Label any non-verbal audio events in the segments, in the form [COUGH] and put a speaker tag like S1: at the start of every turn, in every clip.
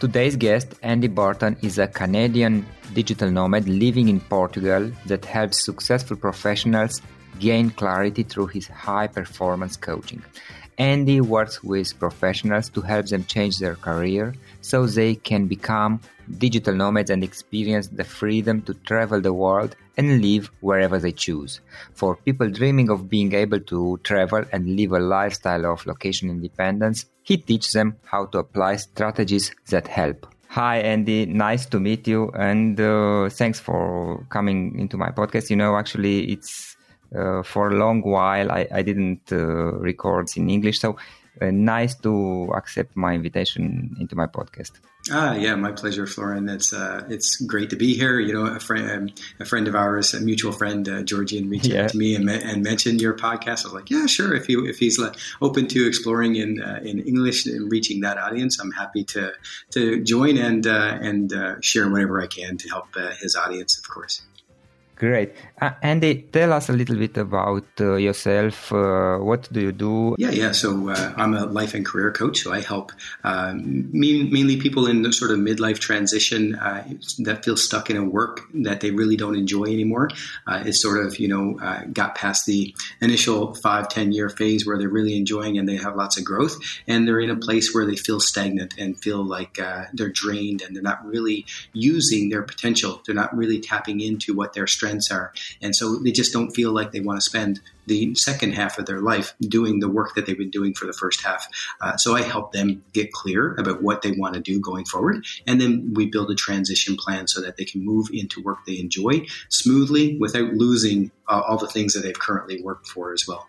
S1: Today's guest, Andy Barton, is a Canadian digital nomad living in Portugal that helps successful professionals gain clarity through his high performance coaching. Andy works with professionals to help them change their career so they can become digital nomads and experience the freedom to travel the world and live wherever they choose. For people dreaming of being able to travel and live a lifestyle of location independence, he teaches them how to apply strategies that help. Hi, Andy. Nice to meet you. And uh, thanks for coming into my podcast. You know, actually, it's uh, for a long while I, I didn't uh, record in English. So uh, nice to accept my invitation into my podcast.
S2: Ah, yeah, my pleasure, Florin. It's uh, it's great to be here. You know, a friend, um, a friend of ours, a mutual friend, uh, Georgian, reached yeah. out to me and, and, mentioned your podcast. I was like, yeah, sure. If he if he's open to exploring in uh, in English and reaching that audience, I'm happy to to join and uh, and uh, share whatever I can to help uh, his audience, of course.
S1: Great. Uh, Andy, tell us a little bit about uh, yourself. Uh, what do you do?
S2: Yeah, yeah. So uh, I'm a life and career coach. So I help um, mainly people in the sort of midlife transition uh, that feel stuck in a work that they really don't enjoy anymore. Uh, it's sort of, you know, got past the initial five, 10 year phase where they're really enjoying and they have lots of growth. And they're in a place where they feel stagnant and feel like they're drained and they're not really using their potential. They're not really tapping into what their strengths are. And so they just don't feel like they want to spend the second half of their life doing the work that they've been doing for the first half. Uh, so I help them get clear about what they want to do going forward. And then we build a transition plan so that they can move into work they enjoy smoothly without losing uh, all the things that they've currently worked for as well.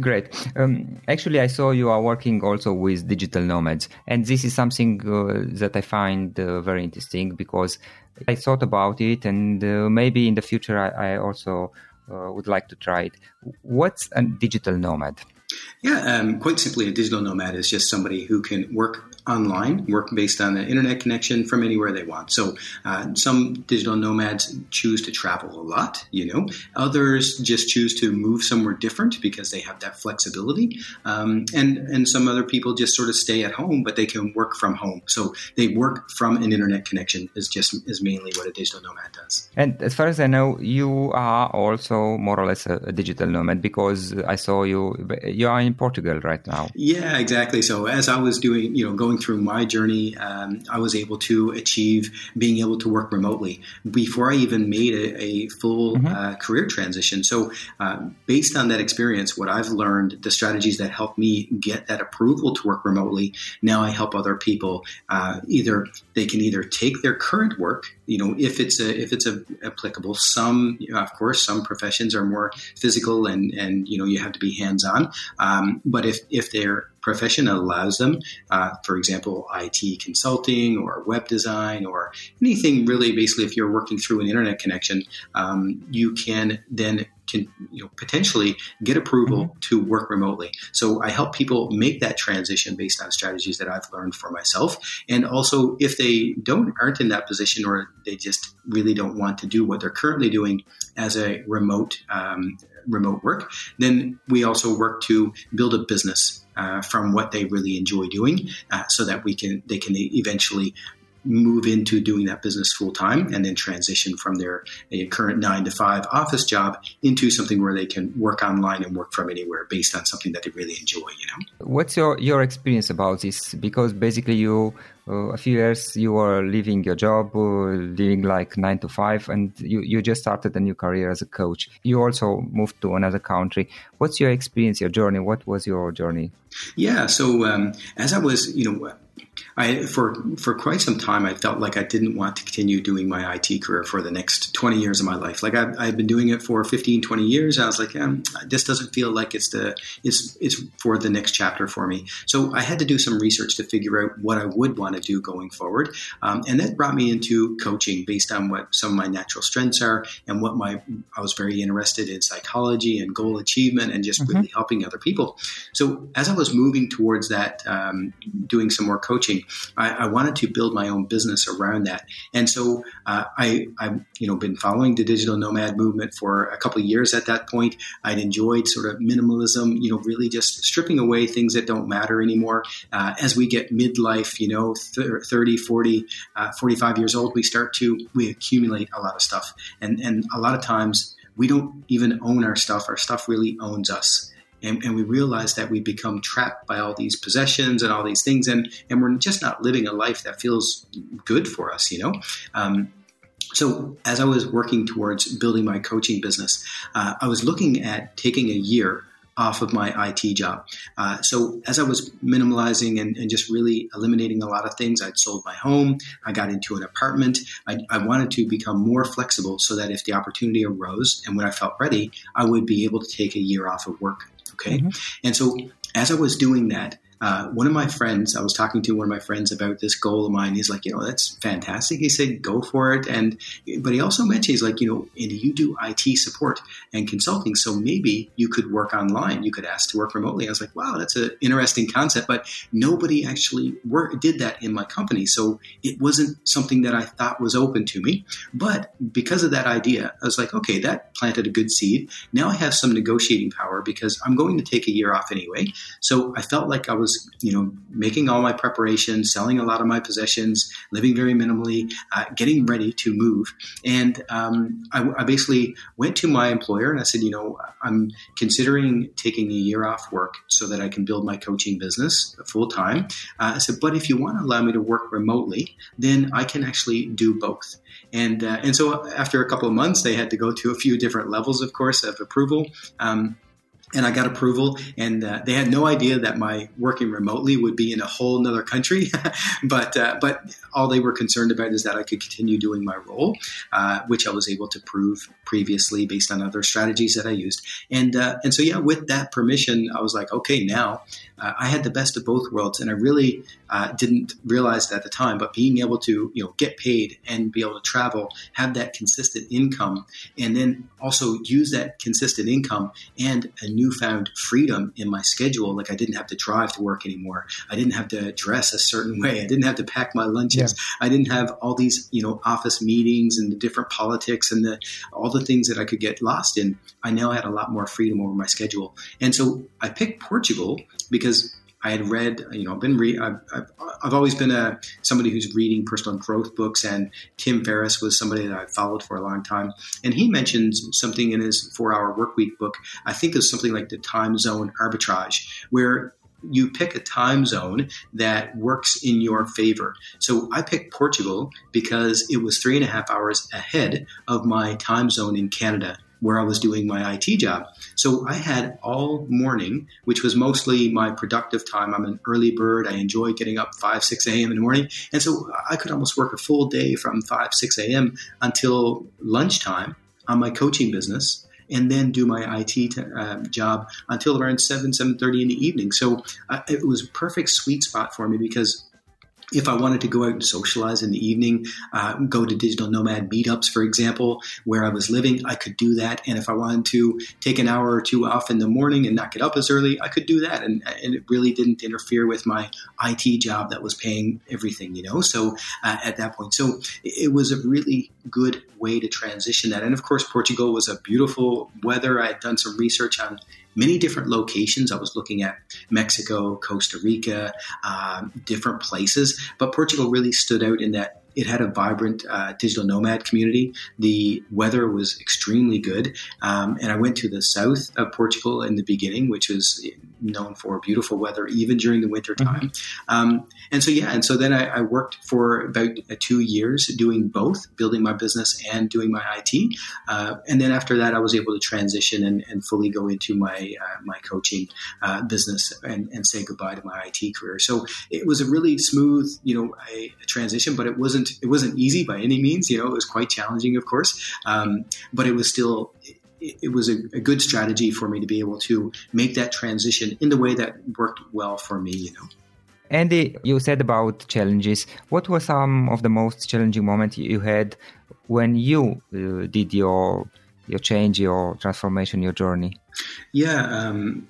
S1: Great. Um, actually, I saw you are working also with digital nomads, and this is something uh, that I find uh, very interesting because I thought about it, and uh, maybe in the future I, I also uh, would like to try it. What's a digital nomad?
S2: Yeah, um, quite simply, a digital nomad is just somebody who can work online, work based on an internet connection from anywhere they want. So uh, some digital nomads choose to travel a lot, you know. Others just choose to move somewhere different because they have that flexibility. Um, and and some other people just sort of stay at home, but they can work from home. So they work from an internet connection is just is mainly what a digital nomad does.
S1: And as far as I know, you are also more or less a, a digital nomad because I saw you. You are in Portugal right now.
S2: Yeah, exactly. So as I was doing, you know, going going through my journey, um, I was able to achieve being able to work remotely before I even made a, a full mm-hmm. uh, career transition. So, uh, based on that experience, what I've learned, the strategies that helped me get that approval to work remotely, now I help other people. Uh, either they can either take their current work, you know, if it's a, if it's a, applicable. Some, you know, of course, some professions are more physical and and you know you have to be hands on. Um, but if if they're profession allows them, uh, for example, IT consulting or web design or anything really, basically, if you're working through an internet connection, um, you can then can you know potentially get approval mm-hmm. to work remotely. So I help people make that transition based on strategies that I've learned for myself. And also if they don't aren't in that position or they just really don't want to do what they're currently doing as a remote um, remote work, then we also work to build a business uh, from what they really enjoy doing, uh, so that we can they can eventually move into doing that business full time and then transition from their current nine to five office job into something where they can work online and work from anywhere based on something that they really enjoy you know
S1: what's your your experience about this because basically you uh, a few years you were leaving your job, uh, living like nine to five, and you, you just started a new career as a coach. You also moved to another country. What's your experience, your journey? What was your journey?
S2: Yeah, so um, as I was, you know, I for for quite some time I felt like I didn't want to continue doing my IT career for the next 20 years of my life. Like I I've been doing it for 15 20 years. I was like, um, this doesn't feel like it's the it's it's for the next chapter for me. So I had to do some research to figure out what I would want to do going forward. Um, and that brought me into coaching based on what some of my natural strengths are and what my I was very interested in psychology and goal achievement and just mm-hmm. really helping other people. So as I was moving towards that um, doing some more coaching I, I, wanted to build my own business around that. And so uh, I, I've you know been following the digital nomad movement for a couple of years at that point. I'd enjoyed sort of minimalism, you know, really just stripping away things that don't matter anymore. Uh, as we get midlife, you know, 30, 40, uh, 45 years old, we start to, we accumulate a lot of stuff. And, and a lot of times we don't even own our stuff. Our stuff really owns us and, and we realize that we become trapped by all these possessions and all these things, and and we're just not living a life that feels good for us, you know. Um, so as I was working towards building my coaching business, uh, I was looking at taking a year off of my IT job. Uh, so as I was minimalizing and, and, just really eliminating a lot of things, I'd sold my home. I got into an apartment. I, I, wanted to become more flexible so that if the opportunity arose and when I felt ready, I would be able to take a year off of work. Okay. Mm-hmm. And so as I was doing that, uh, one of my friends, I was talking to one of my friends about this goal of mine. He's like, you know, that's fantastic. He said, go for it. And, but he also mentioned, he's like, you know, and you do IT support and consulting. So maybe you could work online. You could ask to work remotely. I was like, wow, that's an interesting concept, but nobody actually work, did that in my company. So it wasn't something that I thought was open to me. But because of that idea, I was like, okay, that planted a good seed. Now I have some negotiating power because I'm going to take a year off anyway. So I felt like I was was, you know, making all my preparations, selling a lot of my possessions, living very minimally, uh, getting ready to move. And um, I, I, basically went to my employer and I said, you know, I'm considering taking a year off work so that I can build my coaching business full time. Uh, I said, but if you want to allow me to work remotely, then I can actually do both. And uh, and so after a couple of months, they had to go to a few different levels, of course, of approval. Um, and I got approval, and uh, they had no idea that my working remotely would be in a whole another country. [LAUGHS] but uh, but all they were concerned about is that I could continue doing my role, uh, which I was able to prove previously based on other strategies that I used. And uh, and so yeah, with that permission, I was like, okay, now uh, I had the best of both worlds, and I really uh, didn't realize it at the time. But being able to you know get paid and be able to travel, have that consistent income, and then also use that consistent income and a newfound freedom in my schedule. Like I didn't have to drive to work anymore. I didn't have to dress a certain way. I didn't have to pack my lunches. Yeah. I didn't have all these you know office meetings and the different politics and the all the things that I could get lost in. I now had a lot more freedom over my schedule, and so I picked Portugal because I had read, you know, been re- I've, I've, I've, always been a somebody who's reading personal growth books, and Tim Ferriss was somebody that I followed for a long time, and he mentions something in his Four Hour Workweek book. I think it's something like the time zone arbitrage, where you pick a time zone that works in your favor. So I picked Portugal because it was three and a half hours ahead of my time zone in Canada where I was doing my IT job. So I had all morning, which was mostly my productive time. I'm an early bird. I enjoy getting up 5, 6 a.m. in the morning. And so I could almost work a full day from 5, 6 a.m. until lunchtime on my coaching business and then do my IT t- uh, job until around 7, 7.30 in the evening. So uh, it was a perfect sweet spot for me because if I wanted to go out and socialize in the evening, uh, go to digital nomad meetups, for example, where I was living, I could do that. And if I wanted to take an hour or two off in the morning and not get up as early, I could do that. And, and it really didn't interfere with my IT job that was paying everything, you know? So uh, at that point, so it was a really good way to transition that. And of course, Portugal was a beautiful weather. I had done some research on many different locations. I was looking at Mexico, Costa Rica, um, different places, but Portugal really stood out in that it had a vibrant uh, digital nomad community. The weather was extremely good. Um, and I went to the south of Portugal in the beginning, which was known for beautiful weather even during the winter mm-hmm. time. Mm-hmm. Um, and so, yeah, and so then I, I, worked for about uh, two years doing both, building my business and doing my IT. Uh, and then after that, I was able to transition and, and fully go into my uh, my coaching uh, business and, and, say goodbye to my IT career. So it was a really smooth, you know, a, a transition, but it wasn't it wasn't easy by any means. You know, it was quite challenging, of course, um, but it was still it was a, a, good strategy for me to be able to make that transition in the way that worked well for me, you know.
S1: Andy, you said about challenges. What were some of the most challenging moments you had when you uh, did your your change, your transformation, your journey?
S2: Yeah, um,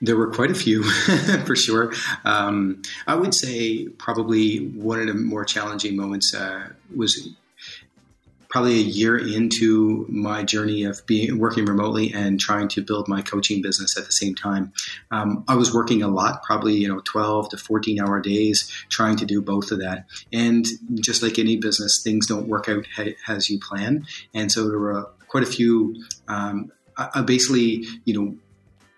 S2: there were quite a few [LAUGHS] for sure. Um, I would say probably one of the more challenging moments uh, was probably a year into my journey of being working remotely and trying to build my coaching business at the same time. Um, I was working a lot, probably you know 12 to 14 hour days, trying to do both of that. And just like any business, things don't work out as you plan. And so there were quite a few. Um, basically, you know,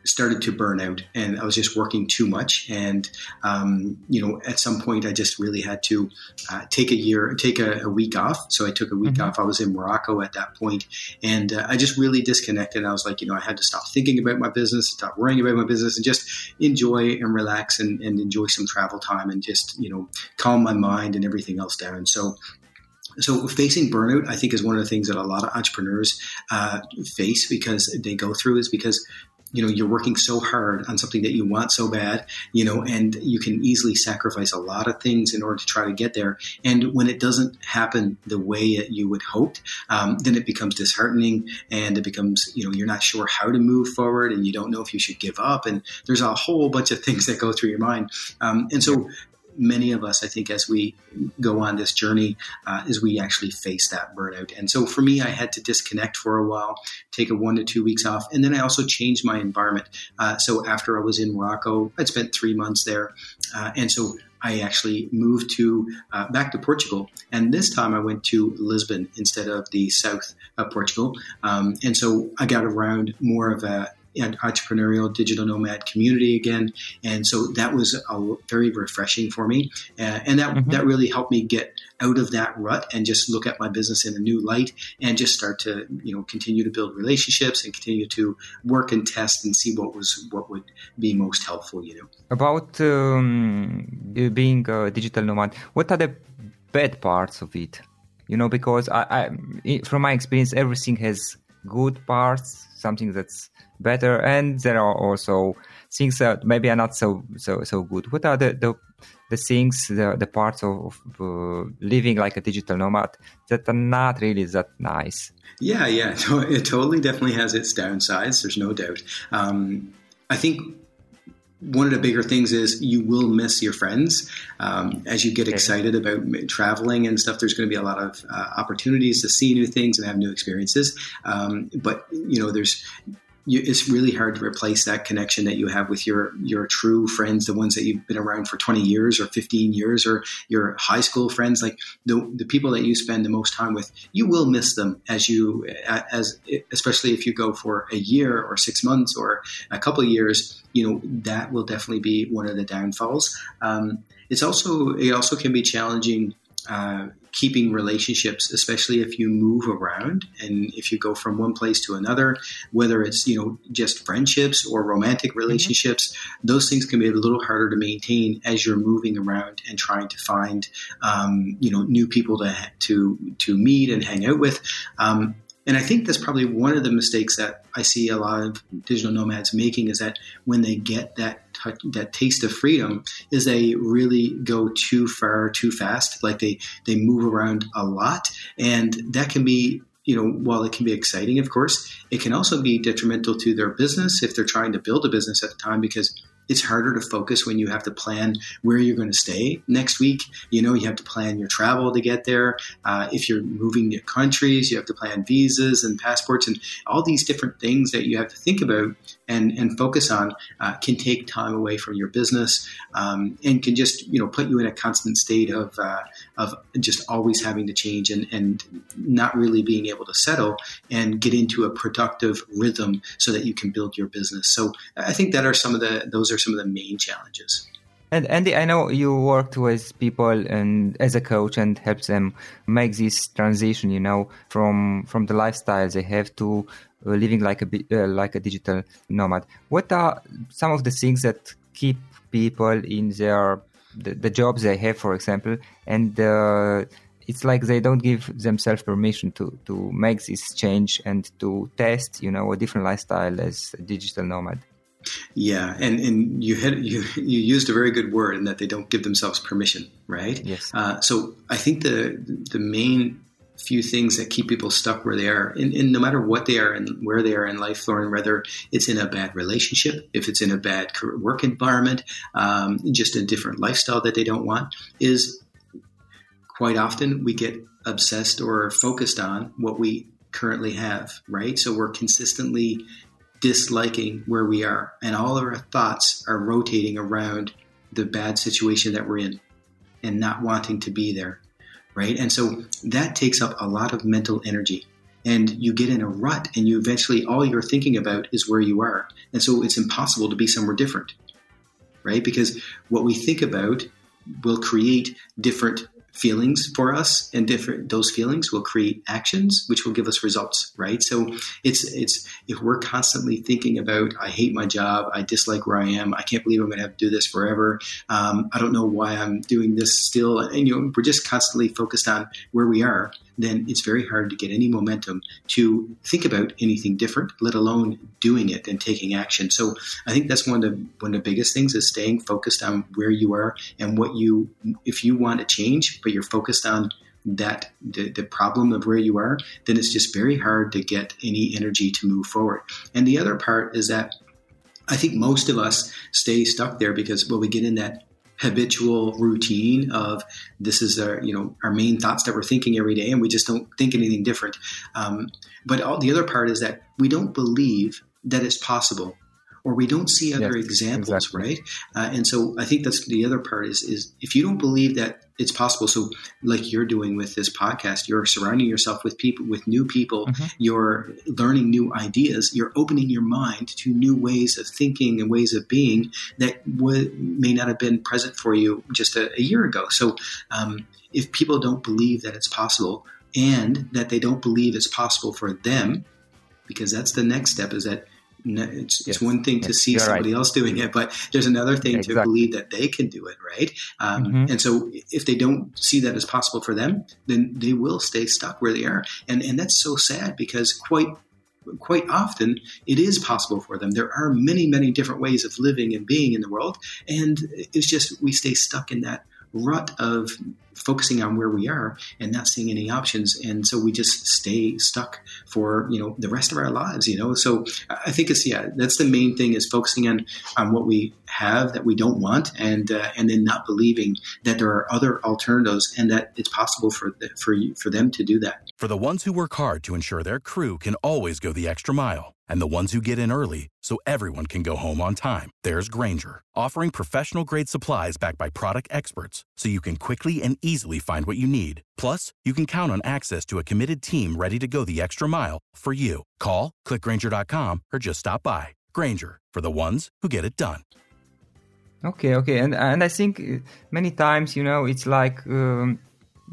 S2: started to burn out and I was just working too much. And, um, you know, at some point I just really had to uh, take a year, take a, a, week off. So I took a week mm-hmm. off. I was in Morocco at that point and uh, I just really disconnected. I was like, you know, I had to stop thinking about my business, stop worrying about my business and just enjoy and relax and, and enjoy some travel time and just, you know, calm my mind and everything else down. So so facing burnout, I think, is one of the things that a lot of entrepreneurs uh, face because they go through is because you know you're working so hard on something that you want so bad you know and you can easily sacrifice a lot of things in order to try to get there. And when it doesn't happen the way that you would hoped um, then it becomes disheartening and it becomes you know you're not sure how to move forward and you don't know if you should give up. And there's a whole bunch of things that go through your mind. Um, and so many of us, I think, as we go on this journey, uh, is we actually face that burnout. And so for me, I had to disconnect for a while, take a one to two weeks off, and then I also changed my environment. Uh, so after I was in Morocco, I'd spent three months there, uh, and so I actually moved to uh, back to Portugal, and this time I went to Lisbon instead of the south of Portugal, um, and so I got around more of a entrepreneurial digital nomad community again. And so that was a, very refreshing for me. Uh, and that, mm-hmm. that really helped me get out of that rut and just look at my business in a new light and just start to, you know, continue to build relationships and continue to work and test and see what was, what would be most helpful, you know.
S1: About um, being a digital nomad, what are the bad parts of it? You know, because I, I, from my experience, everything has good parts, something that's better, and there are also things that maybe are not so so so good. What are the the, the things, the the parts of, of uh, living like a digital nomad that are not really that nice?
S2: Yeah, yeah, [LAUGHS] it totally definitely has its downsides. There's no doubt. Um, I think one of the bigger things is you will miss your friends um, as you get excited about traveling and stuff. There's going to be a lot of uh, opportunities to see new things and have new experiences. Um, but you know, there's you, it's really hard to replace that connection that you have with your your true friends, the ones that you've been around for 20 years or 15 years, or your high school friends, like the the people that you spend the most time with. You will miss them as you as especially if you go for a year or six months or a couple of years. You know that will definitely be one of the downfalls. Um, it's also it also can be challenging. Uh, keeping relationships, especially if you move around and if you go from one place to another, whether it's, you know, just friendships or romantic mm-hmm. relationships, mm-hmm. those things can be a little harder to maintain as you're moving around and trying to find, um, you know, new people to, to, to meet and hang out with. Um, and I think that's probably one of the mistakes that I see a lot of digital nomads making is that when they get that that taste of freedom is they really go too far too fast like they they move around a lot and that can be you know, while it can be exciting, of course, it can also be detrimental to their business if they're trying to build a business at the time because it's harder to focus when you have to plan where you're going to stay next week. You know, you have to plan your travel to get there. Uh, if you're moving to countries, you have to plan visas and passports and all these different things that you have to think about and, and focus on uh, can take time away from your business um, and can just you know put you in a constant state of uh, of just always having to change and, and not really being able to settle and get into a productive rhythm so that you can build your business. So I think that are some of the those are some of the main challenges.
S1: And Andy, I know you worked with people and as a coach and helps them make this transition, you know, from from the lifestyle they have to living like a uh, like a digital nomad. What are some of the things that keep people in their the, the jobs they have, for example, and uh, it's like they don't give themselves permission to to make this change and to test, you know, a different lifestyle as a digital nomad.
S2: Yeah, and and you had you you used a very good word in that they don't give themselves permission, right?
S1: Yes.
S2: Uh, so I think the the main few things that keep people stuck where they are, and, no matter what they are and where they are in life, Florin, whether it's in a bad relationship, if it's in a bad work environment, um, just a different lifestyle that they don't want, is quite often we get obsessed or focused on what we currently have, right? So we're consistently disliking where we are, and all of our thoughts are rotating around the bad situation that we're in and not wanting to be there, right? And so that takes up a lot of mental energy. And you get in a rut, and you eventually, all you're thinking about is where you are. And so it's impossible to be somewhere different, right? Because what we think about will create different feelings for us and different those feelings will create actions which will give us results right? So it's it's if we're constantly thinking about i hate my job i dislike where i am i can't believe i'm going to have to do this forever um, i don't know why i'm doing this still and you know we're just constantly focused on where we are then it's very hard to get any momentum to think about anything different, let alone doing it and taking action. So I think that's one of the one of the biggest things is staying focused on where you are and what you if you want to change, but you're focused on that the, the problem of where you are, then it's just very hard to get any energy to move forward. And the other part is that I think most of us stay stuck there because well we get in that habitual routine of this is our you know our main thoughts that we're thinking every day and we just don't think anything different. Um, but all, the other part is that we don't believe that it's possible or we don't see other yes, examples, exactly. right? Uh, and so I think that's the other part is is if you don't believe that it's possible. So, like you're doing with this podcast, you're surrounding yourself with people, with new people. Mm-hmm. You're learning new ideas. You're opening your mind to new ways of thinking and ways of being that w- may not have been present for you just a, a year ago. So, um, if people don't believe that it's possible, and that they don't believe it's possible for them, because that's the next step, is that it's, yes. it's one thing to see You're somebody right. else doing it, but there's another thing exactly. to believe that they can do it, right? Um, mm-hmm. And so if they don't see that as possible for them, then they will stay stuck where they are. And, and that's so sad because quite quite often it is possible for them. There are many, many different ways of living and being in the world. And it's just we stay stuck in that rut of focusing on where we are and not seeing any options. And so we just stay stuck for you know the rest of our lives you know? So i think it's yeah that's the main thing is focusing on on what we have that we don't want and uh, and then not believing that there are other alternatives and that it's possible for the, for you, for them to do that.
S3: For the ones who work hard to ensure their crew can always go the extra mile and the ones who get in early so everyone can go home on time there's grainger offering professional grade supplies backed by product experts so you can quickly and easily find what you need plus you can count on access to a committed team ready to go the extra mile for you call clickgranger.com or just stop by grainger for the ones who get it done
S1: Okay, okay, and and I think uh, many times you know it's like um,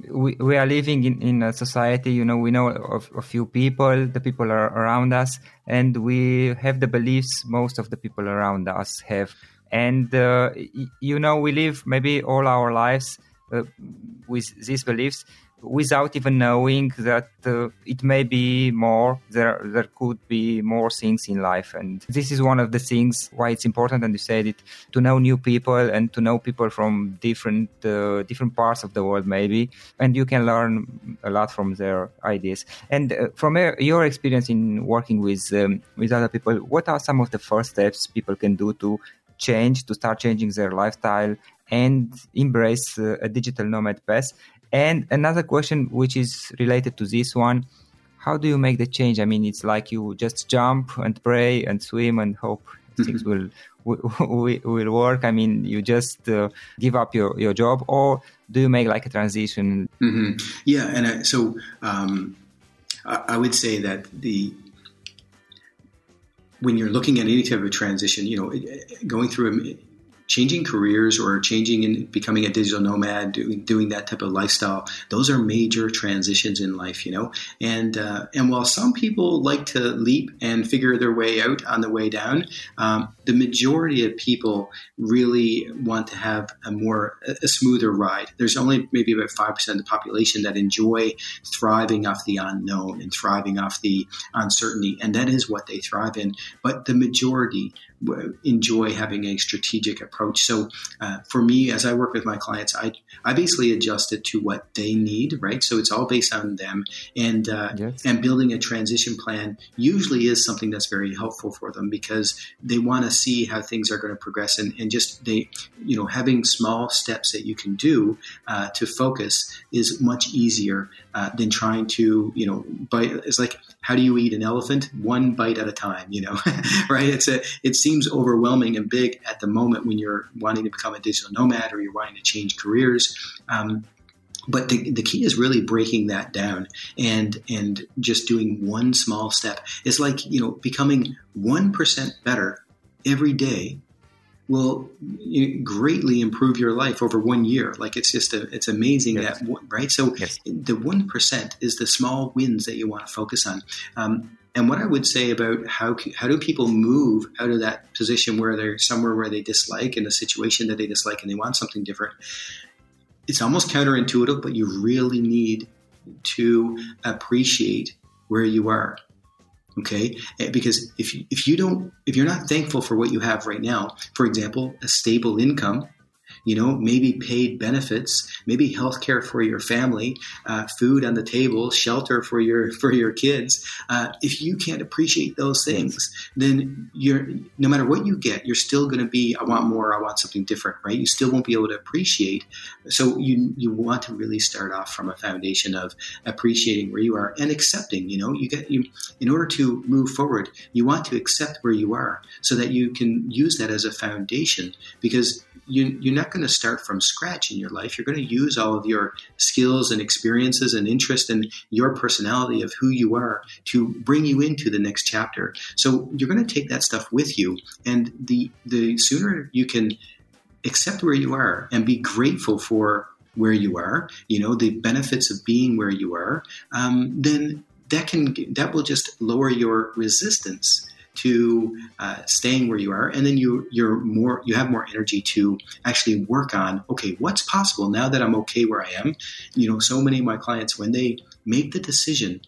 S1: we we are living in in a society. You know, we know of a few people, the people are around us, and we have the beliefs most of the people around us have. And uh, you know, we live maybe all our lives uh, with these beliefs, without even knowing that uh, it may be more there there could be more things in life. And this is one of the things why it's important and you said it to know new people and to know people from different uh, different parts of the world maybe. And you can learn a lot from their ideas. And uh, from your experience in working with um, with other people what are some of the first steps people can do to change to start changing their lifestyle and embrace uh, a digital nomad path and another question, which is related to this one how do you make the change? I mean, it's like you just jump and pray and swim and hope mm-hmm. [LAUGHS] things will, will will work. I mean, you just uh, give up your, your job, or do you make like a transition?
S2: Mm-hmm. Yeah, and I, so um, I, I would say that the when you're looking at any type of transition, you know, going through changing careers or changing and becoming a digital nomad, doing, doing that type of lifestyle, those are major transitions in life, you know. And uh, and while some people like to leap and figure their way out on the way down, um, the majority of people really want to have a more a smoother ride. There's only maybe about five percent of the population that enjoy thriving off the unknown and thriving off the uncertainty, and that is what they thrive in. But the majority enjoy having a strategic approach. So uh, for me, as I work with my clients, I I basically adjust it to what they need, right? So it's all based on them, and uh, yes. and building a transition plan usually is something that's very helpful for them because they want to see how things are going to progress, and, and just they you know having small steps that you can do uh, to focus is much easier uh, than trying to you know bite. It's like how do you eat an elephant? One bite at a time, you know, [LAUGHS] right? It's a it seems seems overwhelming and big at the moment when you're wanting to become a digital nomad or you're wanting to change careers. Um, but the, the key is really breaking that down and and just doing one small step. It's like you know becoming one percent better every day will greatly improve your life over one year. Like it's just a, it's amazing yes. that right. So yes. the one percent is the small wins that you want to focus on. Um, and what I would say about how how do people move out of that position where they're somewhere where they dislike in a situation that they dislike and they want something different, it's almost counterintuitive, but you really need to appreciate where you are. Okay, eh, because if if you don't if you're not thankful for what you have right now, for example, a stable income, you know, maybe paid benefits, maybe health care for your family, uh, food on the table, shelter for your [LAUGHS] for your kids. Uh, if you can't appreciate those things, then you're no matter what you get, you're still going to be. I want more. I want something different. Right? You still won't be able to appreciate. So you you want to really start off from a foundation of appreciating where you are and accepting. You know, you get you in order to move forward, you want to accept where you are so that you can use that as a foundation because you, you're not going to start from scratch in your life. You're going to use all of your skills and experiences and interest and your personality of who you are to bring you into the next chapter. So you're going to take that stuff with you. And the, the sooner you can accept where you are and be grateful for where you are, you know, the benefits of being where you are, um, then that can that will just lower your resistance to uh, staying where you are, and then you you're more you have more energy to actually work on okay what's possible now that I'm okay where I am. You know, so many of my clients when they make the decision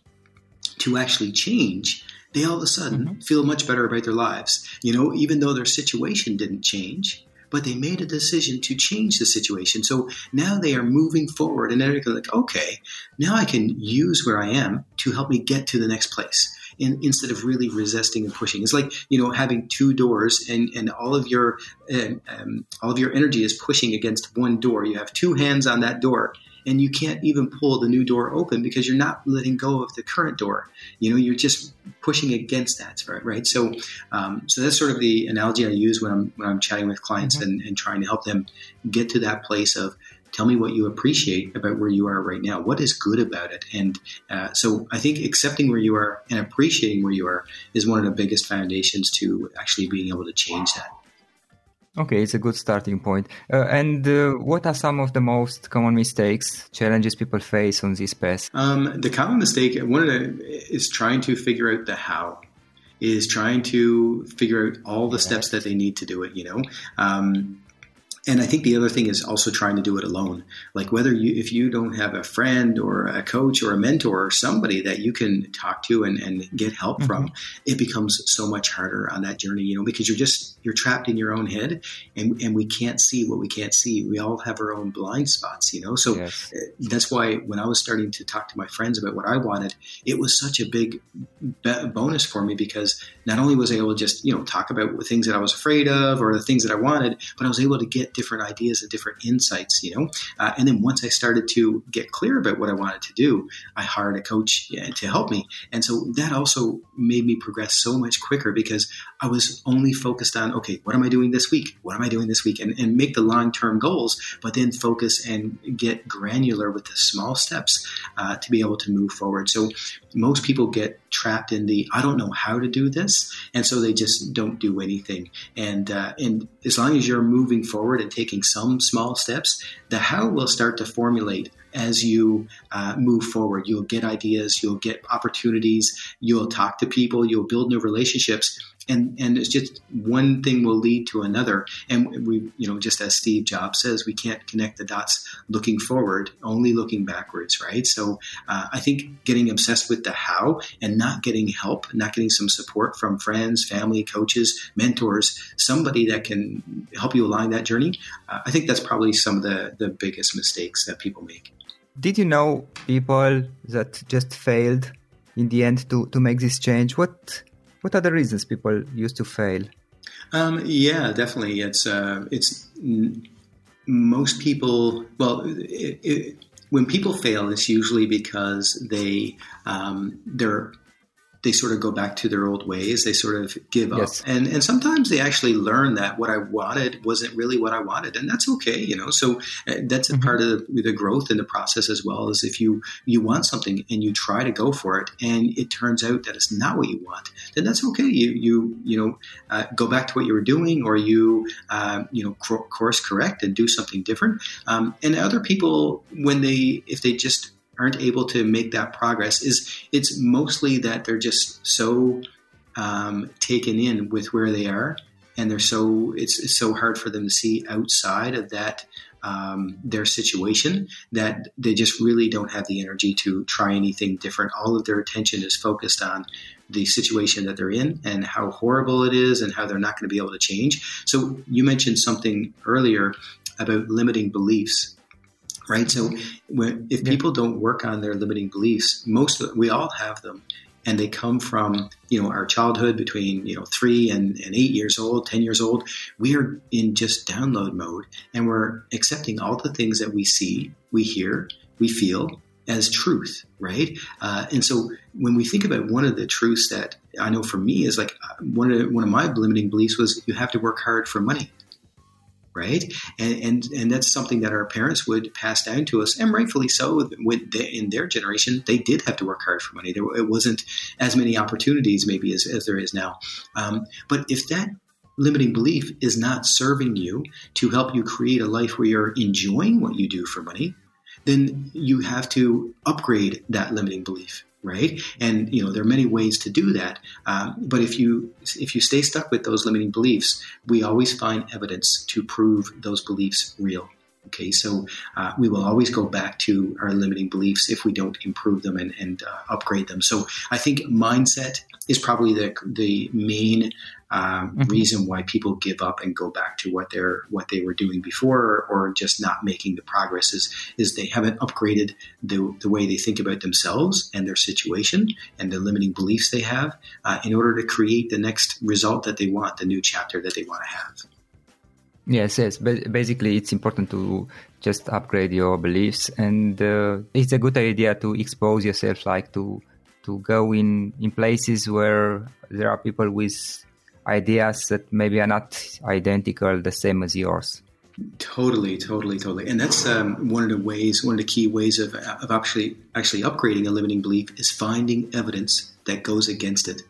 S2: to actually change, they all of a sudden mm-hmm. feel much better about their lives. You know, even though their situation didn't change, but they made a decision to change the situation. So now they are moving forward and they're like, okay, now I can use where I am to help me get to the next place in, instead of really resisting and pushing. It's like you know having two doors, and and all of your um, um, all of your energy is pushing against one door. You have two hands on that door, and you can't even pull the new door open because you're not letting go of the current door. You know, you're just pushing against that, right? Right. So, um, so that's sort of the analogy I use when I'm when I'm chatting with clients mm-hmm. and, and trying to help them get to that place of Tell me what you appreciate about where you are right now. What is good about it? And uh, so I think accepting where you are and appreciating where you are is one of the biggest foundations to actually being able to change that.
S1: Okay, it's a good starting point. Uh, and uh, what are some of the most common mistakes, challenges people face on this path?
S2: Um, the common mistake, one of the is trying to figure out the how. Is trying to figure out all the steps that they need to do it. You know, um, and I think the other thing is also trying to do it alone. Like whether you, if you don't have a friend or a coach or a mentor or somebody that you can talk to and, and get help mm-hmm. from, it becomes so much harder on that journey, you know, because you're just, you're trapped in your own head and, and we can't see what we can't see. We all have our own blind spots, you know? So yes. Uh, that's why when I was starting to talk to my friends about what I wanted, it was such a big bonus for me because not only was I able to just you know talk about things that I was afraid of or the things that I wanted, but I was able to get different ideas and different insights. You know, uh, and then once I started to get clear about what I wanted to do, I hired a coach to help me, and so that also made me progress so much quicker because I was only focused on okay, what am I doing this week? What am I doing this week? And, and make the long term goals, but then focus and get granular with the small steps uh, to be able to move forward. So most people get trapped in the I don't know how to do this, and so they just don't do anything. And uh, and as long as you're moving forward and taking some small steps, the how will start to formulate as you uh, move forward. You'll get ideas, you'll get opportunities, you'll talk to people, you'll build new relationships, and and it's just one thing will lead to another. And we you know just as steve jobs says we can't connect the dots looking forward only looking backwards right? So uh, i think getting obsessed with the how and not getting help not getting some support from friends family coaches mentors somebody that can help you along that journey uh, i think that's probably some of the the biggest mistakes that people make.
S1: Did you know people that just failed in the end to to make this change? What what are the reasons people used to fail?
S2: Um, yeah, definitely. It's uh, it's most people. Well, it, it, when people fail, it's usually because they um, they're they sort of go back to their old ways. They sort of give up, and and sometimes they actually learn that what I wanted wasn't really what I wanted, and that's okay, you know. So uh, that's a mm-hmm. part of the, the, growth in the process as well. Is if you you want something and you try to go for it, and it turns out that it's not what you want, then that's okay. You you you know uh, go back to what you were doing, or you uh, you know course correct and do something different. Um, and other people, when they if they just aren't able to make that progress is it's mostly that they're just so um, taken in with where they are. And they're so it's, it's, so hard for them to see outside of that um, their situation that they just really don't have the energy to try anything different. All of their attention is focused on the situation that they're in and how horrible it is and how they're not going to be able to change. So you mentioned something earlier about limiting beliefs right? So when, if people don't work on their limiting beliefs, most of, we all have them, and they come from you know our childhood between you know three and, and eight years old, ten years old. We are in just download mode, and we're accepting all the things that we see, we hear, we feel as truth, right? Uh, and so when we think about one of the truths that I know for me is like uh, one of one of my limiting beliefs was you have to work hard for money right? And, and and that's something that our parents would pass down to us, and rightfully so. With the, in their generation, they did have to work hard for money. There it wasn't as many opportunities maybe as, as there is now. Um, but if that limiting belief is not serving you to help you create a life where you're enjoying what you do for money, then you have to upgrade that limiting belief right? And you know there are many ways to do that. Um, but if you if you stay stuck with those limiting beliefs, we always find evidence to prove those beliefs real. Okay, so uh, we will always go back to our limiting beliefs if we don't improve them and, and uh, upgrade them. So I think mindset is probably the the main um, mm-hmm. reason why people give up and go back to what they're what they were doing before, or, just not making the progress is is they haven't upgraded the the way they think about themselves and their situation and the limiting beliefs they have uh, in order to create the next result that they want, the new chapter that they want to have.
S1: Yes, yes. But basically, it's important to just upgrade your beliefs, and uh, it's a good idea to expose yourself, like to to go in in places where there are people with ideas that maybe are not identical, the same as yours.
S2: Totally, totally, totally, and that's um, one of the ways, one of the key ways of, of actually actually upgrading a limiting belief is finding evidence that goes against it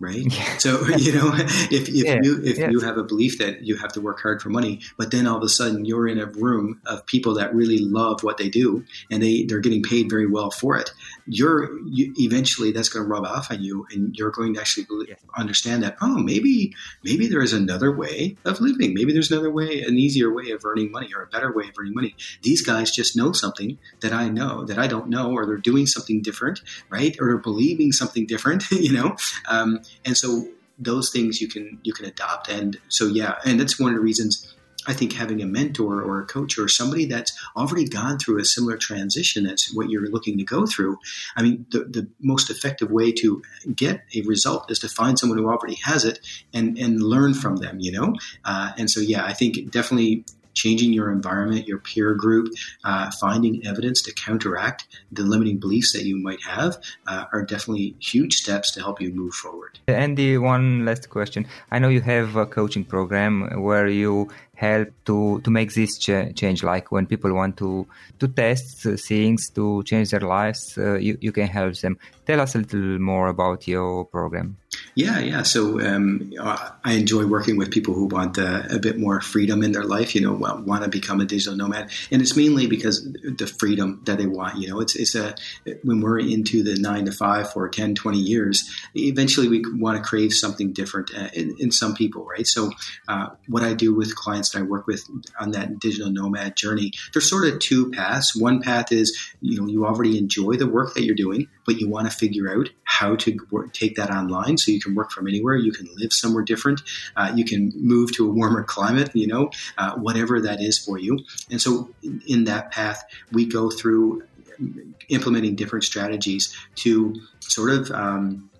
S2: right? [LAUGHS] Yeah. So you know, if, if yeah. you if you have a belief that you have to work hard for money, but then all of a sudden you're in a room of people that really love what they do and they they're getting paid very well for it, you're you, eventually that's going to rub off on you, and you're going to actually believe, understand that oh maybe maybe there is another way of living, maybe there's another way, an easier way of earning money or a better way of earning money. These guys just know something that I know that I don't know, or they're doing something different, right? Or they're believing something different, [LAUGHS] you know. Um, and so those things you can you can adopt and so yeah and that's one of the reasons I think having a mentor or a coach or somebody that's already gone through a similar transition as what you're looking to go through, I mean, the, the most effective way to get a result is to find someone who already has it and, and learn from them, you know? Uh, and so, yeah, I think definitely changing your environment, your peer group, uh, finding evidence to counteract the limiting beliefs that you might have uh, are definitely huge steps to help you move forward.
S1: Andy, one last question. I know you have a coaching program where you help to, to make this ch- change, like when people want to, to test things, to change their lives, uh, you, you can help them. Tell us a little more about your program.
S2: Yeah, yeah. So um, I enjoy working with people who want uh, a bit more freedom in their life. You know, want to become a digital nomad, and it's mainly because the freedom that they want. You know, it's it's a when we're into the nine to five for 10, 20 years, eventually we want to crave something different uh, in, in, some people, right? So uh, what I do with clients that I work with on that digital nomad journey, there's sort of two paths. One path is you know you already enjoy the work that you're doing, but you want to figure out how to work, take that online so you can work from anywhere. You can live somewhere different. Uh, you can move to a warmer climate, you know, uh, whatever that is for you. And so in that path, we go through implementing different strategies to sort of, um,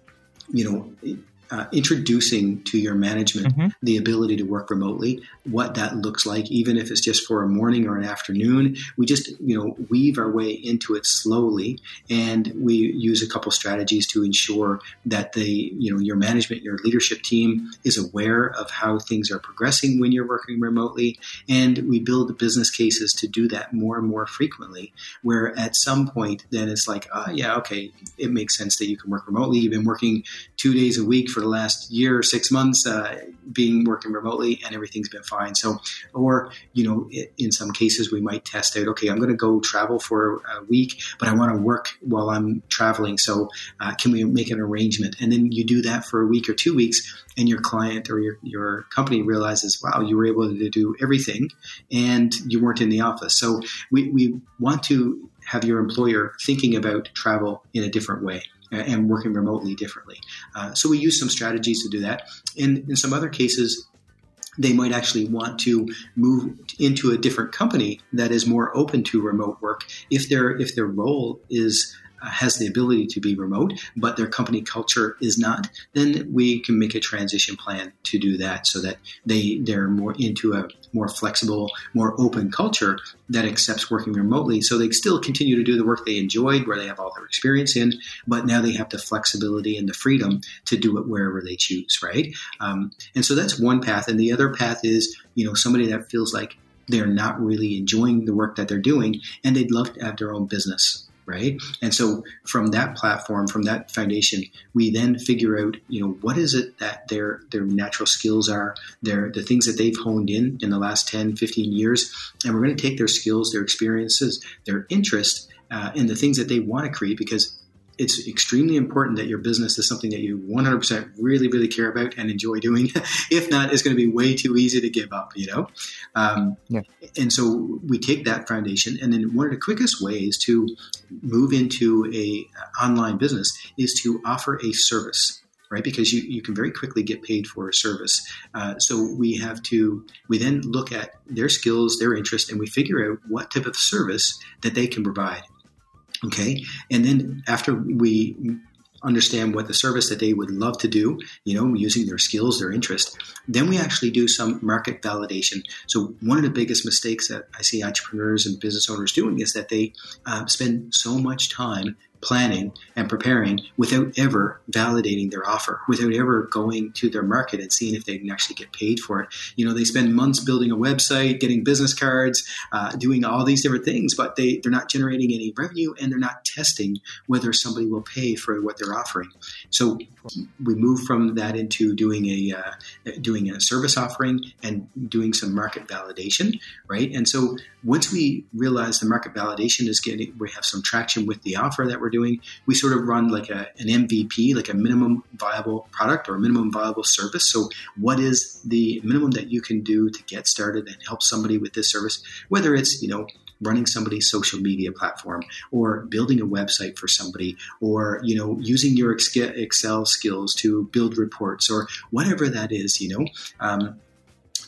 S2: you know, uh, introducing to your management mm-hmm. the ability to work remotely, what that looks like, even if it's just for a morning or an afternoon. We just, you know, weave our way into it slowly, and we use a couple strategies to ensure that the, you know, your management, your leadership team is aware of how things are progressing when you're working remotely, and we build business cases to do that more and more frequently. Where at some point, then it's like, oh yeah, okay, it makes sense that you can work remotely. You've been working two days a week for the last year or six months, uh, being working remotely, and everything's been fine. So, or you know, in some cases, we might test out. Okay, I'm going to go travel for a week, but I want to work while I'm traveling. So, uh, can we make an arrangement? And then you do that for a week or two weeks, and your client or your your company realizes, wow, you were able to do everything, and you weren't in the office. So, we we want to have your employer thinking about travel in a different way and working remotely differently. Uh, so we use some strategies to do that. In, in some other cases, they might actually want to move into a different company that is more open to remote work if their if their role is uh, has the ability to be remote, but their company culture is not, then we can make a transition plan to do that so that they they're more into a more flexible, more open culture that accepts working remotely. So they still continue to do the work they enjoyed, where they have all their experience in, but now they have the flexibility and the freedom to do it wherever they choose, right? Um, and so that's one path, and the other path is you know somebody that feels like they're not really enjoying the work that they're doing and they'd love to have their own business right? And so from that platform, from that foundation, we then figure out, you know, what is it that their their natural skills are, their the things that they've honed in in the last 10, 15 years, and we're going to take their skills, their experiences, their interest, uh, and the things that they want to create because it's extremely important that your business is something that you 100% really, really care about and enjoy doing. [LAUGHS] if not, it's going to be way too easy to give up, you know? Um, yeah. And so we take that foundation, and then one of the quickest ways to move into a uh, online business is to offer a service right? Because you, you can very quickly get paid for a service. Uh, so we have to, we then look at their skills, their interest, and we figure out what type of service that they can provide. Okay. And then after we understand what the service that they would love to do, you know, using their skills, their interest, then we actually do some market validation. So one of the biggest mistakes that I see entrepreneurs and business owners doing is that they uh, spend so much time planning and preparing without ever validating their offer, without ever going to their market and seeing if they can actually get paid for it. You know, they spend months building a website, getting business cards, uh, doing all these different things, but they, they're not generating any revenue and they're not testing whether somebody will pay for what they're offering. So we move from that into doing a uh, doing a service offering and doing some market validation, right? And so once we realize the market validation is getting, we have some traction with the offer that we're doing, we sort of run like a, an MVP, like a minimum viable product or minimum viable service. So, what is the minimum that you can do to get started and help somebody with this service? Whether it's, you know, running somebody's social media platform or building a website for somebody or you know using your excel skills to build reports or whatever that is you know um,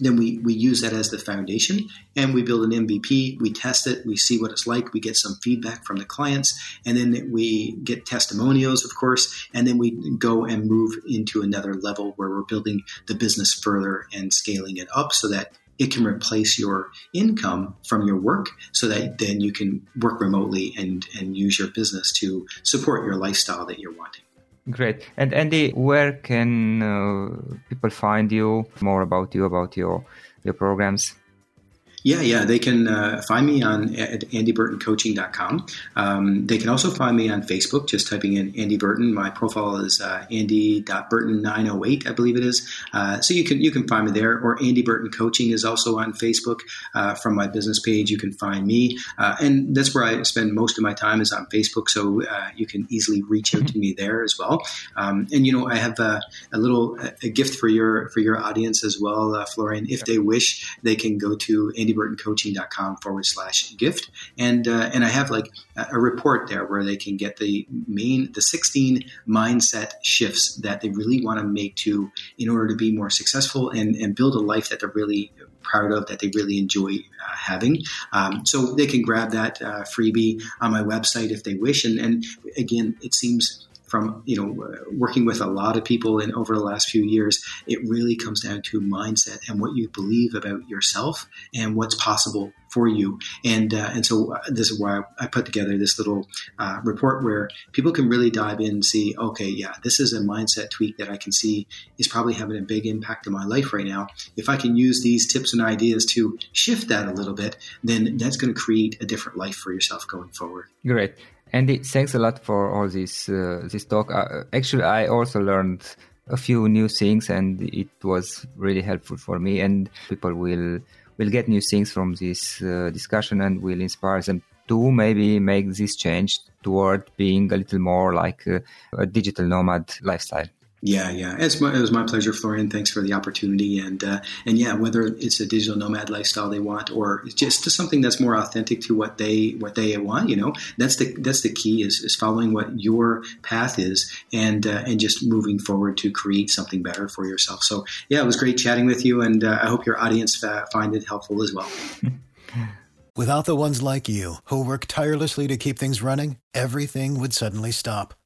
S2: then we, we use that as the foundation and we build an MVP. We test it, we see what it's like, we get some feedback from the clients, and then we get testimonials, of course, and then we go and move into another level where we're building the business further and scaling it up so that it can replace your income from your work so that then you can work remotely and, and use your business to support your lifestyle that you're wanting.
S1: Great. And Andy, where can uh, people find you? More about you, about your your programs.
S2: Yeah, yeah. They can uh, find me on at andyburtoncoaching.com. Um, they can also find me on Facebook, just typing in Andy Burton. My profile is uh, andy.burton908, I believe it is. Uh, so you can you can find me there. Or Andy Burton Coaching is also on Facebook. Uh, from my business page, you can find me. Uh, and that's where I spend most of my time is on Facebook. So uh, you can easily reach out to me there as well. Um, and, you know, I have a, a little a gift for your for your audience as well, Florin. If they wish, they can go to Andy andyburtoncoaching.com forward slash gift. And, uh, and I have like a report there where they can get the main, the 16 mindset shifts that they really want to make to, in order to be more successful and, and build a life that they're really proud of, that they really enjoy uh, having. Um, so they can grab that uh, freebie on my website if they wish. And, and again, it seems from you know working with a lot of people in over the last few years it really comes down to mindset and what you believe about yourself and what's possible for you. And uh, and so uh, this is why I put together this little uh, report where people can really dive in and see okay yeah this is a mindset tweak that I can see is probably having a big impact in my life right now. If I can use these tips and ideas to shift that a little bit then that's going to create a different life for yourself going forward.
S1: Great Andy, thanks a lot for all this uh, this talk. Uh, actually, I also learned a few new things, and it was really helpful for me. And people will will get new things from this uh, discussion, and will inspire them to maybe make this change toward being a little more like a, a digital nomad lifestyle.
S2: Yeah, yeah, it's my, it was my pleasure, Florin. Thanks for the opportunity, and uh, and yeah, whether it's a digital nomad lifestyle they want, or just to something that's more authentic to what they what they want, you know, that's the that's the key is, is following what your path is, and uh, and just moving forward to create something better for yourself. So yeah, it was great chatting with you, and uh, I hope your audience find it helpful as well.
S4: Without the ones like you who work tirelessly to keep things running, everything would suddenly stop